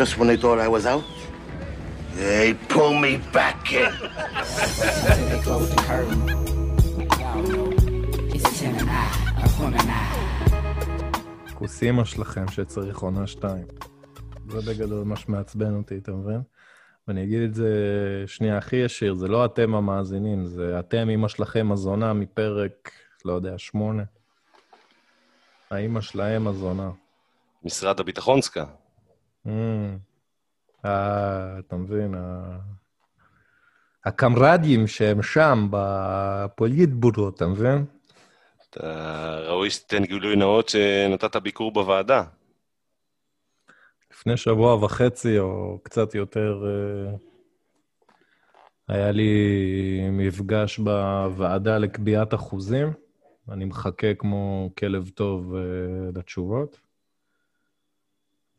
Just when they thought I was out, they pull me back in. Till they close the curtain. Y'all know, it's a ten and I, a one and I. כוס אימא שלכם שצריך עונה שתיים. זה בגדול מה שמעצבן אותי, אתה מבין? ואני אגיד את זה שנייה הכי ישיר, זה לא אתם המאזינים, זה אתם אימא שלכם הזונה מפרק, לא יודע, שמונה. האימא שלהם הזונה. משרד הביטחון סקה. אה, אתה מבין, הקמרדים שהם שם בפוליטבורו, אתה מבין? אתה ראוי שתיתן גילוי נאות שנתת ביקור בוועדה. לפני שבוע וחצי, או קצת יותר, אה, היה לי מפגש בוועדה לקביעת אחוזים. אני מחכה כמו כלב טוב אה, לתשובות.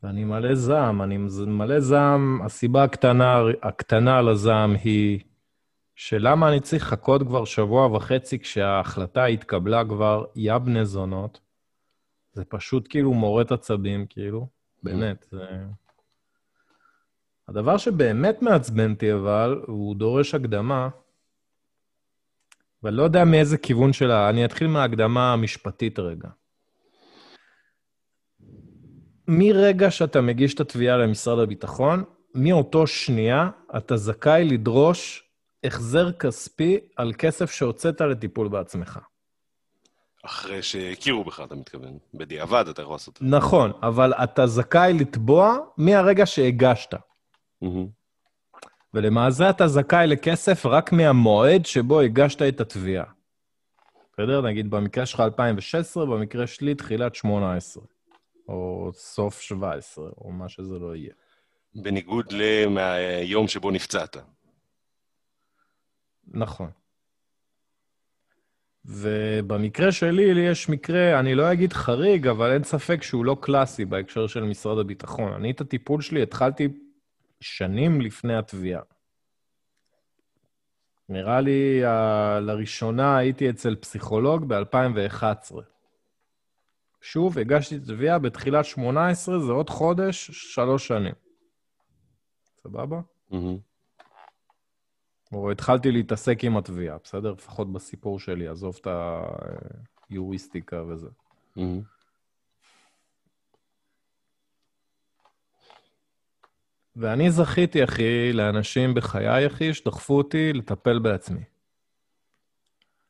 ואני מלא זעם, אני מלא זעם. הסיבה הקטנה, הקטנה לזעם היא שלמה אני צריך לחכות כבר שבוע וחצי כשההחלטה התקבלה כבר, יא בני זונות. זה פשוט כאילו מורט עצבים, כאילו. באמת, זה... הדבר שבאמת מעצבן אותי, אבל, הוא דורש הקדמה, ואני לא יודע מאיזה כיוון שלה. אני אתחיל מההקדמה המשפטית רגע. מרגע שאתה מגיש את התביעה למשרד הביטחון, מאותו שנייה אתה זכאי לדרוש החזר כספי על כסף שהוצאת לטיפול בעצמך. אחרי שהכירו בך, אתה מתכוון. בדיעבד אתה יכול לעשות את זה. נכון, אבל אתה זכאי לתבוע מהרגע שהגשת. ולמעשה אתה זכאי לכסף רק מהמועד שבו הגשת את התביעה. בסדר? נגיד במקרה שלך 2016, במקרה שלי תחילת 18, או סוף 17, או מה שזה לא יהיה. בניגוד למהיום שבו נפצעת. נכון. ובמקרה שלי, לי יש מקרה, אני לא אגיד חריג, אבל אין ספק שהוא לא קלאסי בהקשר של משרד הביטחון. אני את הטיפול שלי התחלתי שנים לפני התביעה. נראה לי, ה- לראשונה הייתי אצל פסיכולוג ב-2011. שוב, הגשתי את התביעה בתחילת 18, זה עוד חודש, שלוש שנים. סבבה? או התחלתי להתעסק עם התביעה, בסדר? לפחות בסיפור שלי, עזוב את היוריסטיקה וזה. ואני זכיתי, אחי, לאנשים בחיי, אחי, שדחפו אותי לטפל בעצמי.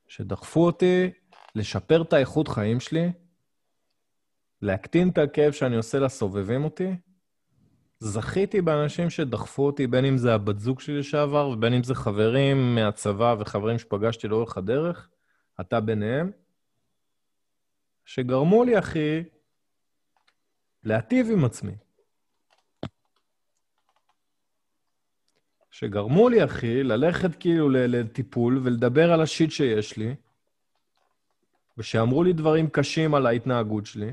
שדחפו אותי לשפר את האיכות חיים שלי, להקטין את הכאב שאני עושה לסובבים אותי. זכיתי באנשים שדחפו אותי, בין אם זה הבת זוג שלי לשעבר, ובין אם זה חברים מהצבא וחברים שפגשתי לאורך הדרך, אתה ביניהם, שגרמו לי, אחי, להטיב עם עצמי. שגרמו לי, אחי, ללכת כאילו לטיפול ולדבר על השיט שיש לי, ושאמרו לי דברים קשים על ההתנהגות שלי.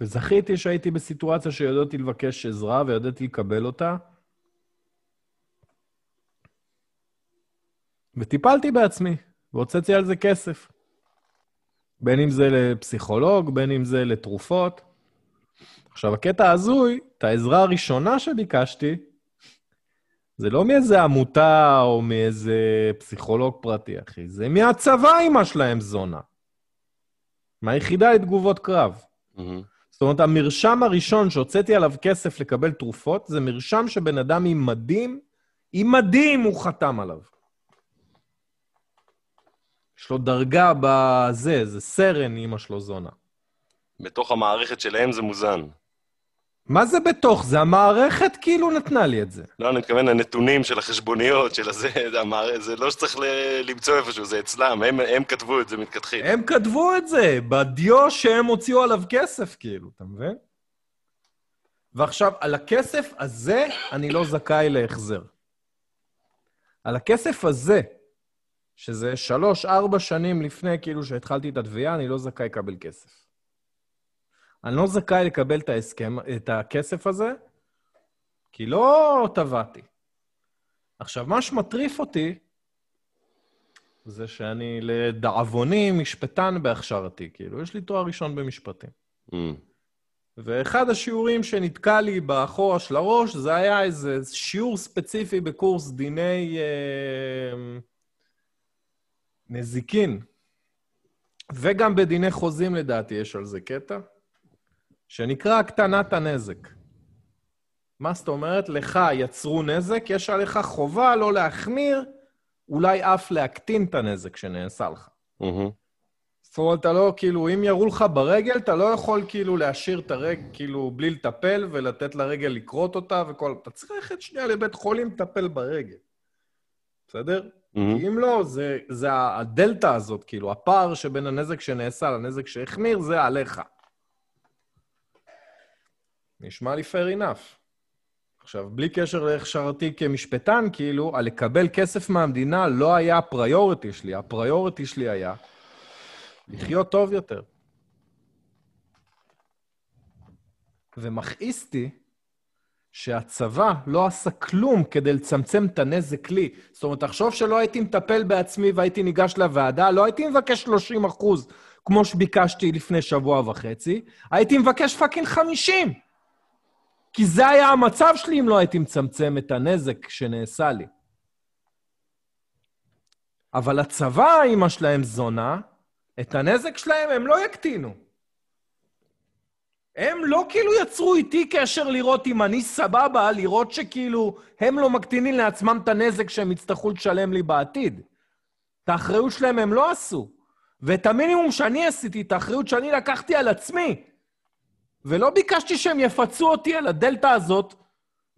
וזכיתי שהייתי בסיטואציה שידעתי לבקש עזרה וידעתי לקבל אותה. וטיפלתי בעצמי, והוצאתי על זה כסף. בין אם זה לפסיכולוג, בין אם זה לתרופות. עכשיו, הקטע ההזוי, את העזרה הראשונה שביקשתי, זה לא מאיזה עמותה או מאיזה פסיכולוג פרטי, אחי. זה מהצבא, אמא שלהם זונה. מהיחידה לתגובות קרב. מהמם. זאת אומרת, המרשם הראשון שהוצאתי עליו כסף לקבל תרופות, זה מרשם שבן אדם עם מדים, עם מדים הוא חתם עליו. יש לו דרגה בזה, זה סרן, אמא שלו זונה. בתוך המערכת שלהם זה מוזן. מה זה בתוך זה? המערכת כאילו נתנה לי את זה. לא, אני מתכוון לנתונים של החשבוניות, של הזה, זה לא שצריך ל- למצוא איפשהו, זה אצלם, הם, הם כתבו את זה מלכתחילה. הם כתבו את זה, בדיו שהם הוציאו עליו כסף, כאילו, אתה מבין? ועכשיו, על הכסף הזה אני לא זכאי להחזר. על הכסף הזה, שזה שלוש-ארבע שנים לפני, כאילו, שהתחלתי את התביעה, אני לא זכאי לקבל כסף. אני לא זכאי לקבל את ההסכם, את הכסף הזה, כי לא תבעתי. עכשיו, מה שמטריף אותי, זה שאני לדאבוני משפטן בהכשרתי, כאילו, יש לי תואר ראשון במשפטים. מהמם. ואחד השיעורים שנתקע לי באחורה של הראש, זה היה איזה שיעור ספציפי בקורס דיני אה, נזיקין. וגם בדיני חוזים, לדעתי, יש על זה קטע, שנקרא הקטנת הנזק. מה זאת אומרת? לך יצרו נזק, יש עליך חובה לא להחמיר, אולי אף להקטין את הנזק שנעשה לך. מהמם. זאת אומרת, אתה לא, כאילו, אם ירו לך ברגל, אתה לא יכול כאילו להשאיר את הרגל, כאילו, בלי לטפל ולתת לרגל לכרות אותה וכל... אתה צריך ללכת שנייה לבית חולים לטפל ברגל. בסדר? מהמם. כי אם לא, זה, זה הדלתא הזאת, כאילו, הפער שבין הנזק שנעשה לנזק שהחמיר, זה עליך. נשמע לי fair enough. עכשיו, בלי קשר להכשרתי כמשפטן, כאילו, על לקבל כסף מהמדינה לא היה הפריוריטי שלי. הפריוריטי שלי היה לחיות טוב יותר. ומכעיס אותי שהצבא לא עשה כלום כדי לצמצם את הנזק לי. זאת אומרת, תחשוב שלא הייתי מטפל בעצמי והייתי ניגש לוועדה, לא הייתי מבקש 30 אחוז, כמו שביקשתי לפני שבוע וחצי, הייתי מבקש fucking 50. כי זה היה המצב שלי אם לא הייתי מצמצם את הנזק שנעשה לי. אבל הצבא, האמא שלהם זונה, את הנזק שלהם הם לא יקטינו. הם לא כאילו יצרו איתי קשר לראות אם אני סבבה, לראות שכאילו הם לא מקטינים לעצמם את הנזק שהם יצטרכו לשלם לי בעתיד. את האחריות שלהם הם לא עשו. ואת המינימום שאני עשיתי, את האחריות שאני לקחתי על עצמי. ולא ביקשתי שהם יפצו אותי על הדלתא הזאת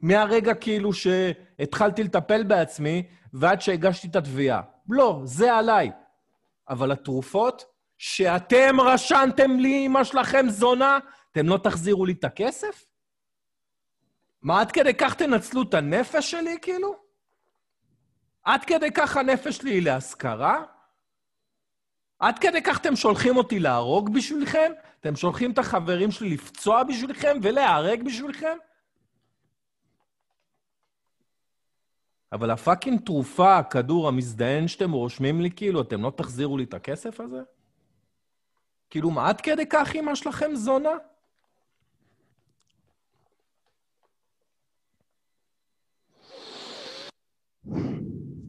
מהרגע כאילו שהתחלתי לטפל בעצמי ועד שהגשתי את התביעה. לא, זה עליי. אבל התרופות שאתם רשמתם לי, אמא שלכם זונה, אתם לא תחזירו לי את הכסף? מה, עד כדי כך תנצלו את הנפש שלי, כאילו? עד כדי כך הנפש שלי היא להשכרה? עד כדי כך אתם שולחים אותי להרוג בשבילכם? אתם שולחים את החברים שלי לפצוע בשבילכם ולהיהרג בשבילכם? אבל הפאקינג תרופה, הכדור המזדיין שאתם רושמים לי, כאילו, אתם לא תחזירו לי את הכסף הזה? כאילו, מה, עד כדי כך אמא שלכם זונה?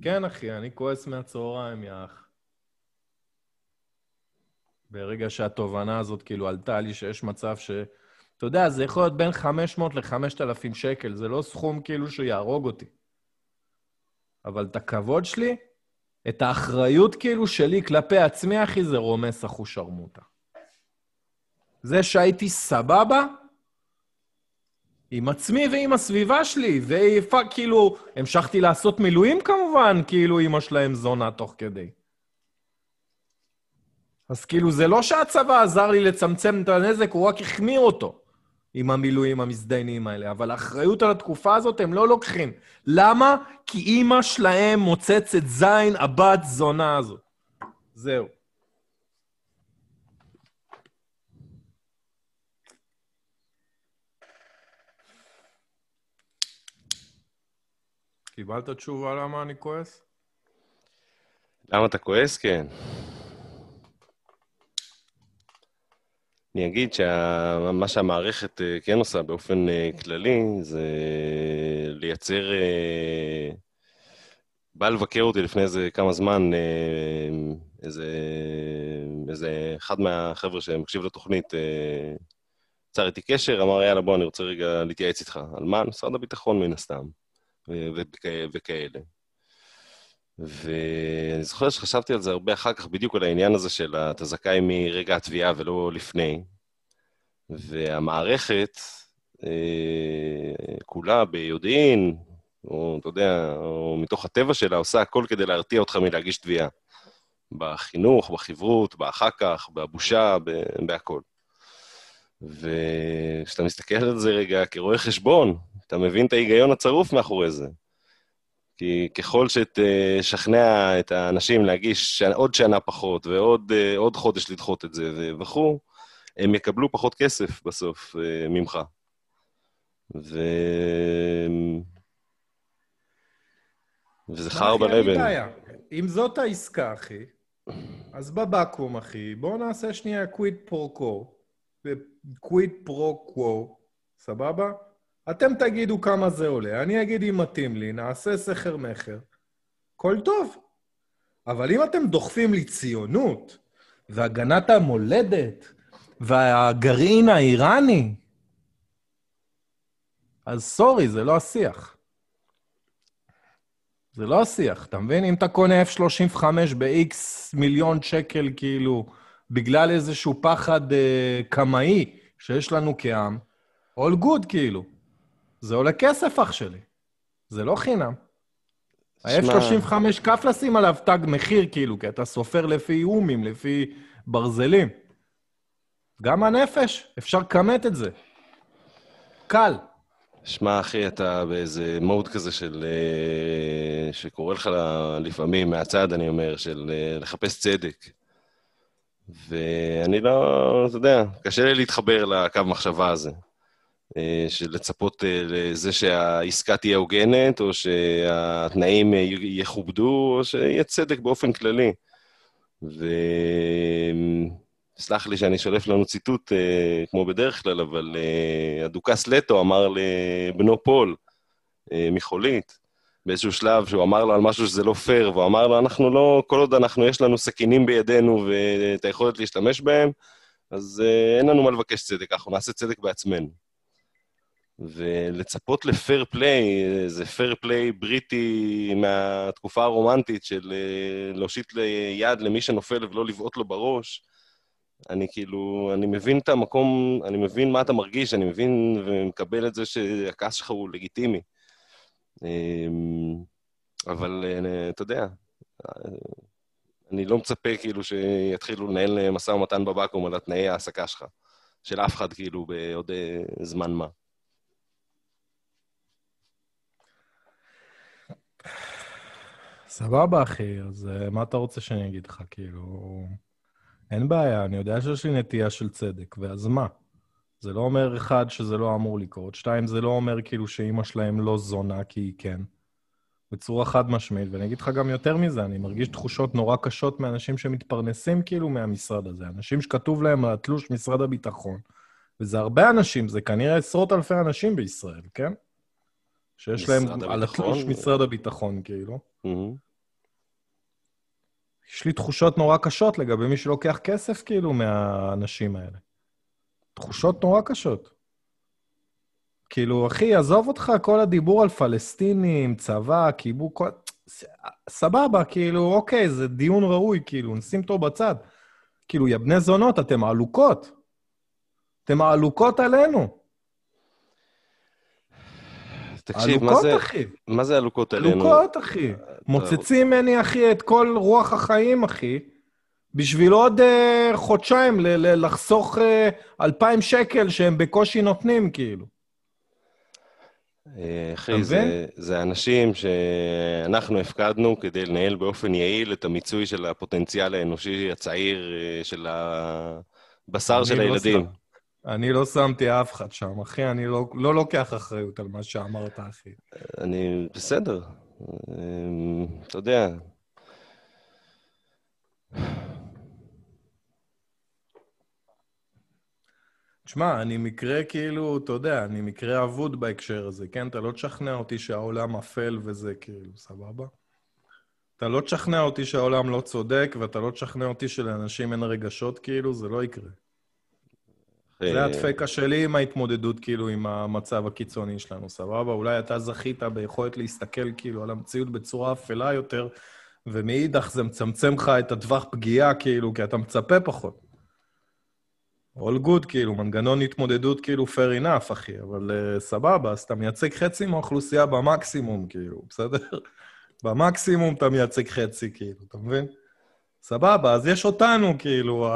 כן, אחי, אני כועס מהצהריים, יא אח. ברגע שהתובנה הזאת כאילו עלתה לי שיש מצב ש... אתה יודע, זה יכול להיות בין 500 ל-5,000 שקל, זה לא סכום כאילו שיהרוג אותי. אבל את הכבוד שלי, את האחריות כאילו שלי כלפי עצמי, אחי, זה רומס אחושרמוטה. זה שהייתי סבבה עם עצמי ועם הסביבה שלי, וכאילו, המשכתי לעשות מילואים כמובן, כאילו אמא שלהם זונה תוך כדי. אז כאילו, זה לא שהצבא עזר לי לצמצם את הנזק, הוא רק החמיר אותו עם המילואים המזדיינים האלה. אבל האחריות על התקופה הזאת הם לא לוקחים. למה? כי אימא שלהם מוצצת זין הבת זונה הזאת. זהו. קיבלת תשובה למה אני כועס? למה אתה כועס? כן. אני אגיד שמה שהמערכת אה, כן עושה באופן אה, כללי זה לייצר... אה, בא לבקר אותי לפני איזה כמה זמן, איזה, איזה אחד מהחבר'ה שמקשיב לתוכנית יצר איתי קשר, אמר, יאללה, בוא, אני רוצה רגע להתייעץ איתך. על מה? משרד הביטחון מן הסתם, וכאלה. ואני זוכר שחשבתי על זה הרבה אחר כך, בדיוק על העניין הזה של אתה זכאי מרגע התביעה ולא לפני. והמערכת, אה, כולה ביודעין, או אתה יודע, או מתוך הטבע שלה, עושה הכל כדי להרתיע אותך מלהגיש תביעה. בחינוך, בחברות, באחר כך, בבושה, ב- בהכל. וכשאתה מסתכל על זה רגע כרואה חשבון, אתה מבין את ההיגיון הצרוף מאחורי זה. כי ככל שתשכנע את האנשים להגיש עוד שנה פחות ועוד אה, עוד חודש לדחות את זה וכו', הם יקבלו פחות כסף בסוף אה, ממך. ו... וזה לי בלבן. אם זאת העסקה, אחי, אז בבקו"ם, אחי, בואו נעשה שנייה קוויד פורקו, קוויד פרו קוו, סבבה? אתם תגידו כמה זה עולה, אני אגיד אם מתאים לי, נעשה סכר מכר. הכל טוב. אבל אם אתם דוחפים לי ציונות, והגנת המולדת, והגרעין האיראני, אז סורי, זה לא השיח. זה לא השיח, אתה מבין? אם אתה קונה F-35 ב-X מיליון שקל, כאילו, בגלל איזשהו פחד אה, קמאי שיש לנו כעם, all good, כאילו. זה עולה כסף, אח שלי. זה לא חינם. ה-F-35, כיף לשים עליו תג מחיר, כאילו, כי אתה סופר לפי איומים, לפי ברזלים. גם הנפש, אפשר לכמת את זה. קל. שמע, אחי, אתה באיזה מוד כזה של... אה, שקורה לך לפעמים, מהצד, אני אומר, של אה, לחפש צדק. ואני לא, אתה יודע, קשה לי להתחבר לקו מחשבה הזה. אה, של לצפות לזה שהעסקה תהיה הוגנת, או שהתנאים יכובדו, או שיהיה צדק באופן כללי. ו... סלח לי שאני שולף לנו ציטוט אה, כמו בדרך כלל, אבל אה, הדוכס לטו אמר לבנו פול אה, מחולית, באיזשהו שלב, שהוא אמר לו על משהו שזה לא פייר, והוא אמר לו, אנחנו לא, כל עוד אנחנו, יש לנו סכינים בידינו ואת היכולת להשתמש בהם, אז אה, אין לנו מה לבקש צדק, אנחנו נעשה צדק בעצמנו. ולצפות ל fair play, זה fair play בריטי מהתקופה הרומנטית של אה, להושיט יד למי שנופל ולא לבעוט לו בראש, אני כאילו, אני מבין את המקום, אני מבין מה אתה מרגיש, אני מבין ומקבל את זה שהכעס שלך הוא לגיטימי. אמ, אבל אה, אתה יודע, אני לא מצפה כאילו שיתחילו לנהל משא ומתן בבקו"ם על התנאי ההעסקה שלך, של אף אחד כאילו בעוד אה, זמן מה. סבבה, אחי, אז אה, מה אתה רוצה שאני אגיד לך? כאילו... אין בעיה, אני יודע שיש לי נטייה של צדק, ואז מה? זה לא אומר, אחד, שזה לא אמור לקרות, שתיים, זה לא אומר כאילו שאימא שלהם לא זונה, כי היא כן. בצורה חד משמעית, ואני אגיד לך גם יותר מזה, אני מרגיש תחושות נורא קשות מאנשים שמתפרנסים כאילו מהמשרד הזה. אנשים שכתוב להם על התלוש משרד הביטחון, וזה הרבה אנשים, זה כנראה עשרות אלפי אנשים בישראל, כן? שיש להם הביטחון? על התלוש משרד הביטחון, כאילו. Mm-hmm. יש לי תחושות נורא קשות לגבי מי שלוקח כסף, כאילו, מהאנשים האלה. תחושות נורא קשות. כאילו, אחי, עזוב אותך כל הדיבור על פלסטינים, צבא, כיבוק, כל... סבבה, כאילו, אוקיי, זה דיון ראוי, כאילו, נשים אותו בצד. כאילו, יא בני זונות, אתם העלוקות. אתם העלוקות עלינו. תקשיב, מה זה... אחי. מה זה עלוקות עלינו? עלוקות, אחי. מוצצים ממני, אחי, את כל רוח החיים, אחי, בשביל עוד uh, חודשיים ל- ל- לחסוך אה, אלפיים uh, שקל שהם בקושי נותנים, כאילו. אה, אחי, זה, זה אנשים שאנחנו הפקדנו כדי לנהל באופן יעיל את המיצוי של הפוטנציאל האנושי הצעיר של הבשר של לא הילדים. אני לא שמתי אף אחד שם, אחי, אני לא, לא לוקח אחריות על מה שאמרת, אחי. אני בסדר. אמ, אתה יודע. תשמע, אני מקרה כאילו, אתה יודע, אני מקרה אבוד בהקשר הזה, כן? אתה לא תשכנע אותי שהעולם אפל וזה כאילו, סבבה? אתה לא תשכנע אותי שהעולם לא צודק, ואתה לא תשכנע אותי שלאנשים אין רגשות, כאילו, זה לא יקרה. זה הדפקה שלי עם ההתמודדות, כאילו, עם המצב הקיצוני שלנו, סבבה? אולי אתה זכית ביכולת להסתכל, כאילו, על המציאות בצורה אפלה יותר, ומאידך זה מצמצם לך את הטווח פגיעה, כאילו, כי אתה מצפה פחות. all good, כאילו, מנגנון התמודדות, כאילו, fair enough, אחי, אבל uh, סבבה, אז אתה מייצג חצי מהאוכלוסייה במקסימום, כאילו, בסדר? במקסימום אתה מייצג חצי, כאילו, אתה מבין? סבבה, אז יש אותנו, כאילו,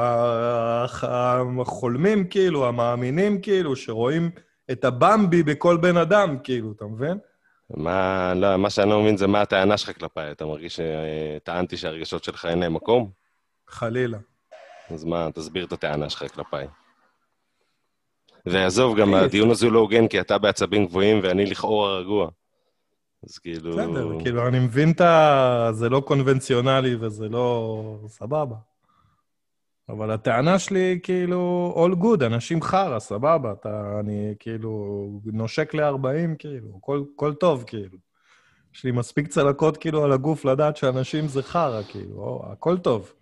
החולמים, כאילו, המאמינים, כאילו, שרואים את הבמבי בכל בן אדם, כאילו, אתה מבין? מה, לא, מה שאני לא מבין זה מה הטענה שלך כלפיי. אתה מרגיש שטענתי שהרגשות שלך אין להם מקום? חלילה. אז מה, תסביר את הטענה שלך כלפיי. ועזוב, גם הדיון הזה לא הוגן, כי אתה בעצבים גבוהים ואני לכאורה רגוע. אז כאילו... בסדר, כאילו, אני מבין את ה... זה לא קונבנציונלי וזה לא... סבבה. אבל הטענה שלי היא כאילו, all good, אנשים חרא, סבבה, אתה, אני כאילו נושק ל-40, כאילו, כל, כל טוב, כאילו. יש לי מספיק צלקות כאילו על הגוף לדעת שאנשים זה חרא, כאילו, הכל טוב.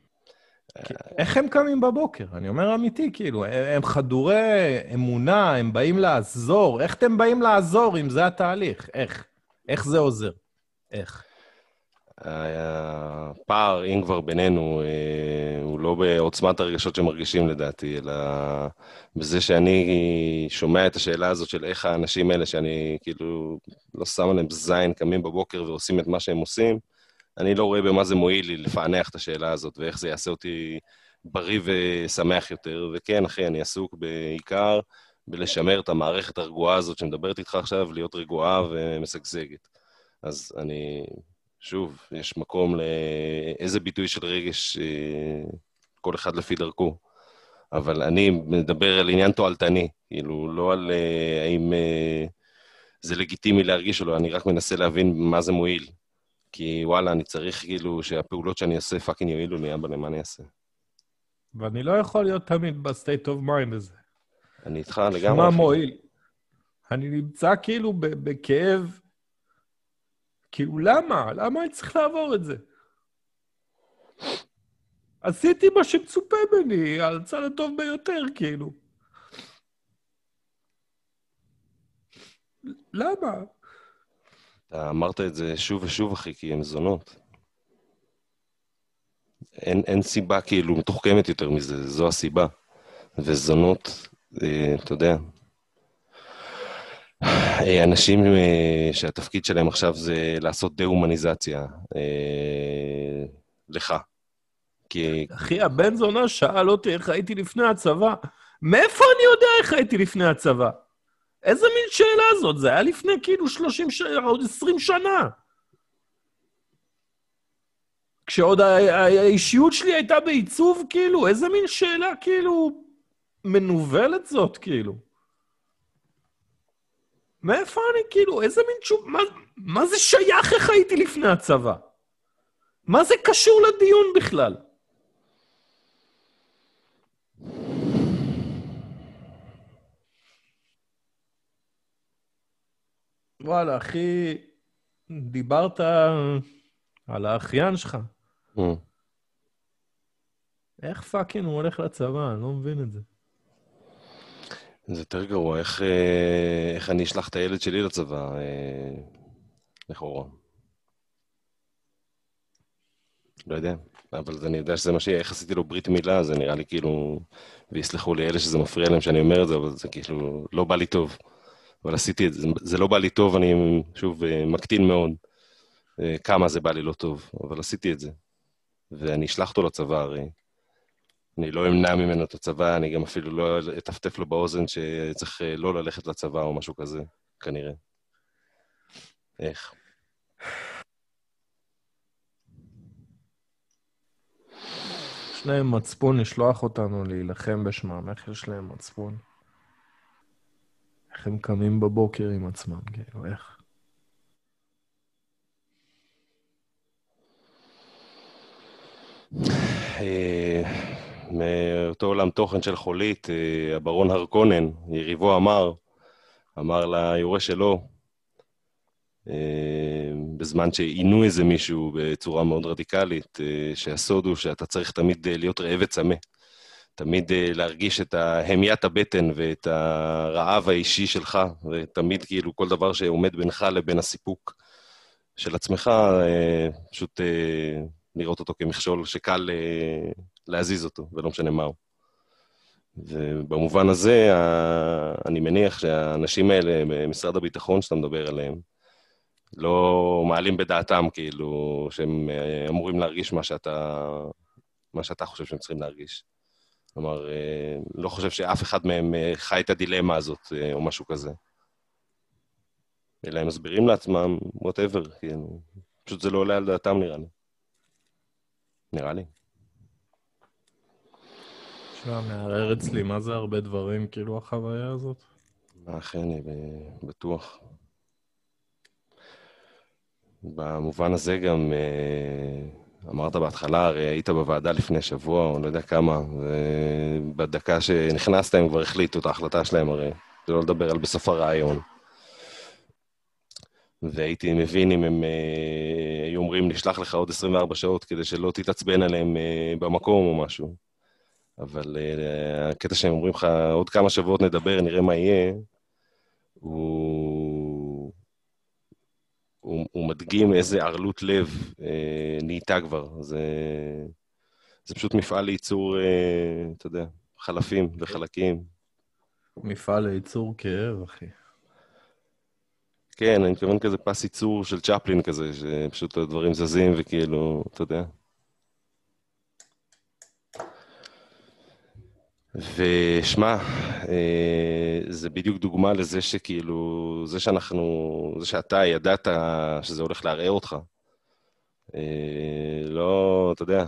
איך הם קמים בבוקר? אני אומר אמיתי, כאילו, הם חדורי אמונה, הם באים לעזור. איך אתם באים לעזור אם זה התהליך? איך? איך זה עוזר? איך? הפער, אם כבר בינינו, אה, הוא לא בעוצמת הרגשות שמרגישים לדעתי, אלא בזה שאני שומע את השאלה הזאת של איך האנשים האלה, שאני כאילו לא שם עליהם זין, קמים בבוקר ועושים את מה שהם עושים, אני לא רואה במה זה מועיל לי לפענח את השאלה הזאת, ואיך זה יעשה אותי בריא ושמח יותר. וכן, אחי, אני עסוק בעיקר בלשמר את המערכת הרגועה הזאת שמדברת איתך עכשיו, להיות רגועה ומשגשגת. אז אני שוב, יש מקום לאיזה ביטוי של רגש, אה, כל אחד לפי דרכו. אבל אני מדבר על עניין תועלתני, כאילו, לא על אה, האם אה, זה לגיטימי להרגיש או לא, אני רק מנסה להבין מה זה מועיל. כי וואלה, אני צריך כאילו שהפעולות שאני אעשה fucking יועילו לי, אבא, למה אני אעשה? ואני לא יכול להיות תמיד ב state of mind הזה. אני איתך לגמרי. מה אחי. מועיל? אני נמצא כאילו בכאב. כאילו, למה? למה אני צריך לעבור את זה? עשיתי מה שמצופה ממני, על הצד הטוב ביותר, כאילו. למה? אתה אמרת את זה שוב ושוב, אחי, כי הם זונות. אין, אין סיבה כאילו מתוחכמת יותר מזה, זו הסיבה. וזונות, אתה יודע, אה, אנשים אה, שהתפקיד שלהם עכשיו זה לעשות דה-הומניזציה אה, לך. כי אחי, הבן זונה שאל אותי איך הייתי לפני הצבא. מאיפה אני יודע איך הייתי לפני הצבא? איזה מין שאלה זאת? זה היה לפני כאילו 30 שנה, עוד 20 שנה. כשעוד האישיות שלי הייתה בעיצוב, כאילו, איזה מין שאלה, כאילו, מנוולת זאת, כאילו. מאיפה אני, כאילו, איזה מין תשוב... מה, מה זה שייך איך הייתי לפני הצבא? מה זה קשור לדיון בכלל? וואלה, אחי, דיברת על האחיין שלך. אה, איך פאקינג הוא הולך לצבא? אני לא מבין את זה. זה יותר גרוע, איך, אה, איך אני אשלח את הילד שלי לצבא, אה, לכאורה. לא יודע, אבל אני יודע שזה מה שיהיה. איך עשיתי לו ברית מילה, זה נראה לי כאילו... ויסלחו לי אלה שזה מפריע להם שאני אומר את זה, אבל זה כאילו לא בא לי טוב. אבל עשיתי את זה. זה לא בא לי טוב, אני שוב אה, מקטין מאוד כמה זה בא לי לא טוב, אבל עשיתי את זה. ואני אשלח אותו לצבא הרי. אני לא אמנע ממנו את הצבא, אני גם אפילו לא אטפטף לו באוזן שצריך אה, לא ללכת לצבא או משהו כזה, כנראה. איך? יש להם מצפון לשלוח אותנו להילחם בשמם, איך יש להם מצפון? איך הם קמים בבוקר עם עצמם, כאילו, איך? מאותו עולם תוכן של חולית, אה, הברון הרקונן, יריבו אמר, אמר ליורש שלו, אה, בזמן שעינו איזה מישהו בצורה מאוד רדיקלית, אה, שהסוד הוא שאתה צריך תמיד להיות רעב וצמא. תמיד להרגיש את המיית הבטן ואת הרעב האישי שלך, ותמיד כאילו כל דבר שעומד בינך לבין הסיפוק של עצמך, פשוט לראות אותו כמכשול שקל להזיז אותו, ולא משנה מהו. ובמובן הזה, אני מניח שהאנשים האלה במשרד הביטחון שאתה מדבר עליהם, לא מעלים בדעתם, כאילו, שהם אה, אמורים להרגיש מה שאתה, מה שאתה חושב שהם צריכים להרגיש. כלומר, אה, לא חושב שאף אחד מהם אה, חי את הדילמה הזאת, או משהו כזה. אלא הם מסבירים לעצמם, וואטאבר, כאילו. פשוט זה לא עולה על דעתם, נראה לי. נראה לי. תשמע, מערער אצלי, מה זה הרבה דברים, כאילו, החוויה הזאת? ב- בטוח. במובן הזה גם, אה, אמרת בהתחלה, הרי היית בוועדה לפני שבוע, או לא יודע כמה, ובדקה שנכנסת הם כבר החליטו את ההחלטה שלהם הרי, שלא לדבר על בסוף הרעיון. והייתי מבין אם הם אה, היו אומרים, נשלח לך עוד 24 שעות כדי שלא תתעצבן עליהם אה, במקום או משהו. אבל אה, הקטע שהם אומרים לך, עוד כמה שבועות נדבר, נראה מה יהיה, הוא, הוא, הוא מדגים איזה ערלות לב אה, נהייתה כבר. זה, זה פשוט מפעל לייצור, אה, אתה יודע, חלפים וחלקים. מפעל לייצור כאב, אחי. כן, אני מתכוון כזה פס ייצור של צ'פלין כזה, שפשוט הדברים זזים וכאילו, אתה יודע. ושמע, אה, זה בדיוק דוגמה לזה שכאילו, זה שאנחנו, זה שאתה ידעת שזה הולך לערער אותך. אה, לא, אתה יודע,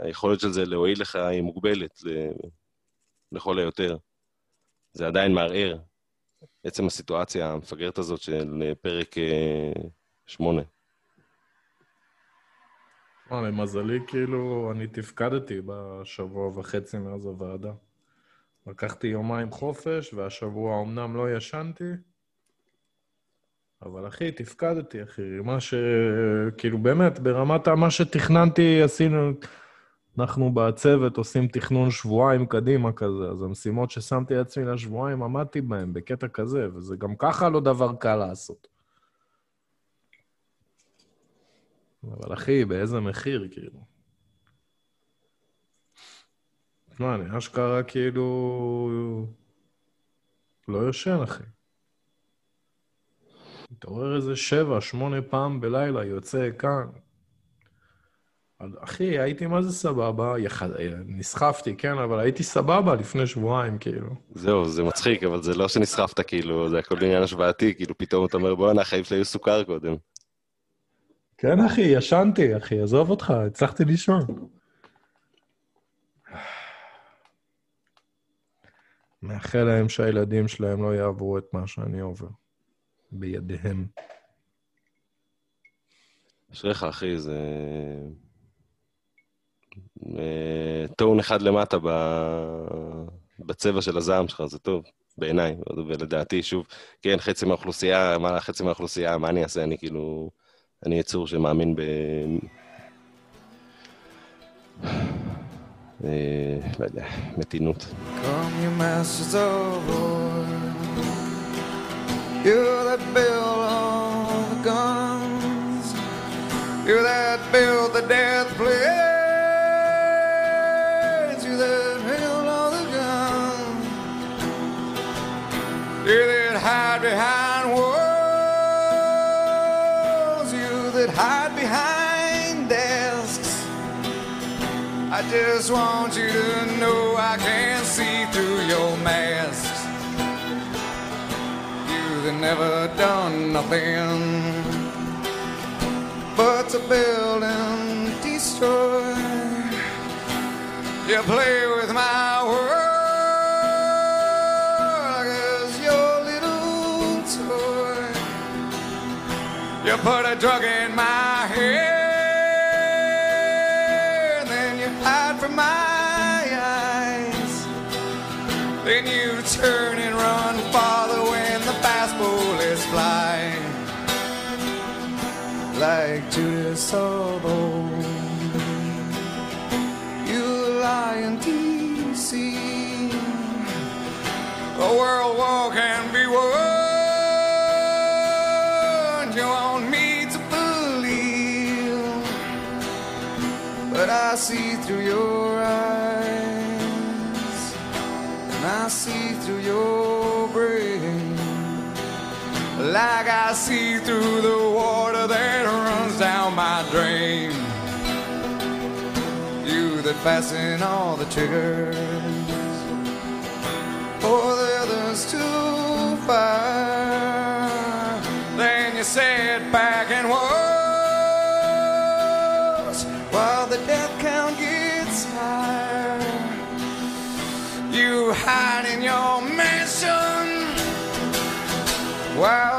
היכולת של זה להועיל לך היא מוגבלת לכל היותר. זה עדיין מערער. עצם הסיטואציה המפגרת הזאת של פרק אה, שמונה. מה, למזלי, כאילו, אני תפקדתי בשבוע וחצי מאז הוועדה. לקחתי יומיים חופש, והשבוע אמנם לא ישנתי, אבל אחי, תפקדתי, אחי. מה ש... כאילו, באמת, ברמת מה שתכננתי, עשינו... אנחנו בצוות עושים תכנון שבועיים קדימה כזה, אז המשימות ששמתי לעצמי לשבועיים, עמדתי בהן בקטע כזה, וזה גם ככה לא דבר קל לעשות. אבל אחי, באיזה מחיר, כאילו? מה, אני אשכרה כאילו... לא ישן, אחי. מתעורר איזה שבע, שמונה פעם בלילה, יוצא כאן. אחי, הייתי מה זה סבבה, יח... נסחפתי, כן, אבל הייתי סבבה לפני שבועיים, כאילו. זהו, זה מצחיק, אבל זה לא שנסחפת, כאילו, זה הכל עניין השוואתי, כאילו, פתאום אתה אומר, בואנה, החיים שלי היו סוכר קודם. כן, אחי, ישנתי, אחי, עזוב אותך, הצלחתי לישון. מאחל להם שהילדים שלהם לא יעברו את מה שאני עובר. בידיהם. אשריך, אחי, זה... אה, טון אחד למטה ב... בצבע של הזעם שלך, זה טוב, בעיניי, ולדעתי, שוב, כן, חצי מהאוכלוסייה, מה חצי מהאוכלוסייה, מה אני אעשה? אני כאילו... אני יצור שמאמין ב... אה, לא יודע, מתינות. You're that build all the guns. You're that build the death plays. You're that build all the guns. You're that hide behind desks. I just want you to know I can see through your masks. You've never done nothing but to build and destroy. You play put a drug in my head, then you hide from my eyes. Then you turn and run farther when the fast bullets fly. Like Judas old, you lie in DC. The world war can be won. You I see through your eyes, and I see through your brain, like I see through the water that runs down my drain. You that fasten all the triggers Wow.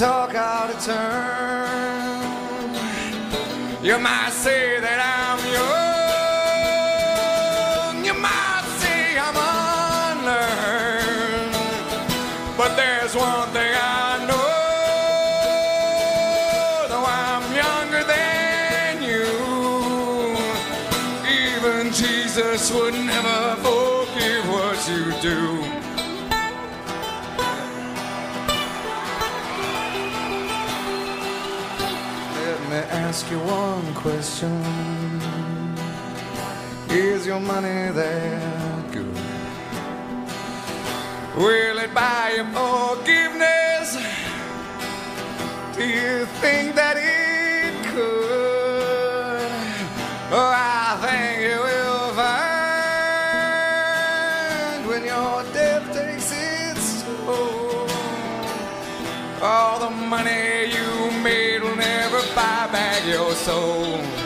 Talk out of turn? You might say question. Is your money that good? Will it buy you forgiveness? Do you think that it could? Oh, I think you will find when your death takes its toll. All the money you made will never buy back your soul.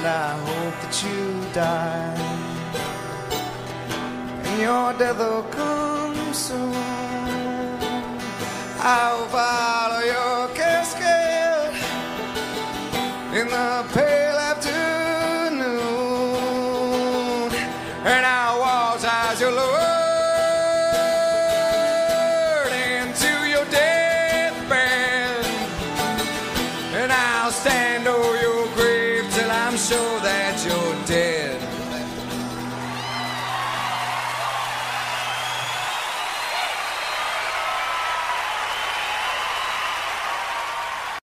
And I hope that you die. And your death will come soon. I'll your